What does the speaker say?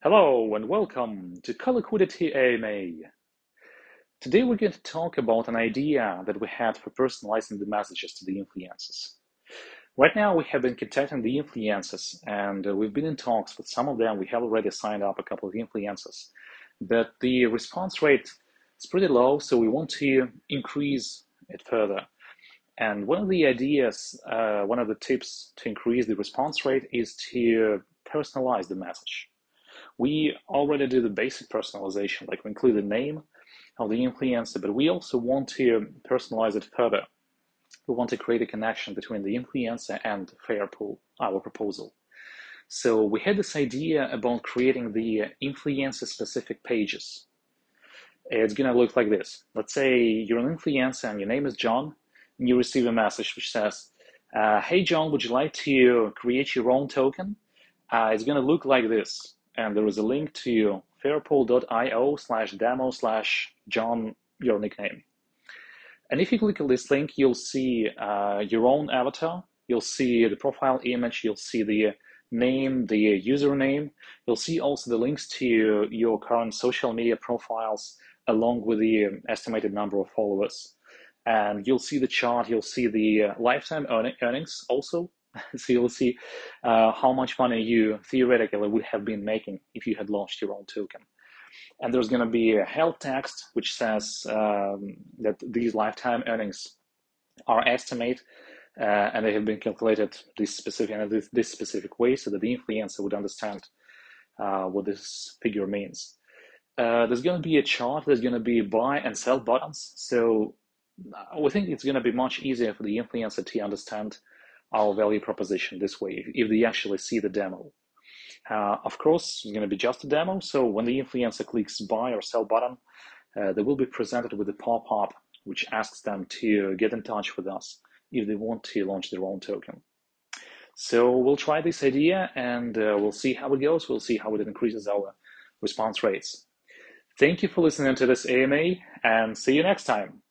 Hello and welcome to Coliquidity AMA. Today we're going to talk about an idea that we had for personalizing the messages to the influencers. Right now we have been contacting the influencers and we've been in talks with some of them. We have already signed up a couple of influencers, but the response rate is pretty low, so we want to increase it further. And one of the ideas, uh, one of the tips to increase the response rate is to personalize the message we already do the basic personalization, like we include the name of the influencer, but we also want to personalize it further. We want to create a connection between the influencer and Fairpool, our proposal. So we had this idea about creating the influencer specific pages. It's gonna look like this. Let's say you're an influencer and your name is John, and you receive a message which says, uh, hey John, would you like to create your own token? Uh, it's gonna look like this and there is a link to fairpool.io slash demo slash John, your nickname. And if you click on this link, you'll see uh, your own avatar. You'll see the profile image. You'll see the name, the username. You'll see also the links to your current social media profiles along with the estimated number of followers. And you'll see the chart. You'll see the uh, lifetime earnings also so you'll see uh, how much money you theoretically would have been making if you had launched your own token. And there's going to be a help text which says um, that these lifetime earnings are estimate uh, and they have been calculated this specific in this, this, specific way so that the influencer would understand uh, what this figure means. Uh, there's going to be a chart. There's going to be buy and sell buttons. So uh, we think it's going to be much easier for the influencer to understand our value proposition this way if they actually see the demo. Uh, of course, it's going to be just a demo, so when the influencer clicks buy or sell button, uh, they will be presented with a pop-up which asks them to get in touch with us if they want to launch their own token. So we'll try this idea and uh, we'll see how it goes. We'll see how it increases our response rates. Thank you for listening to this AMA and see you next time.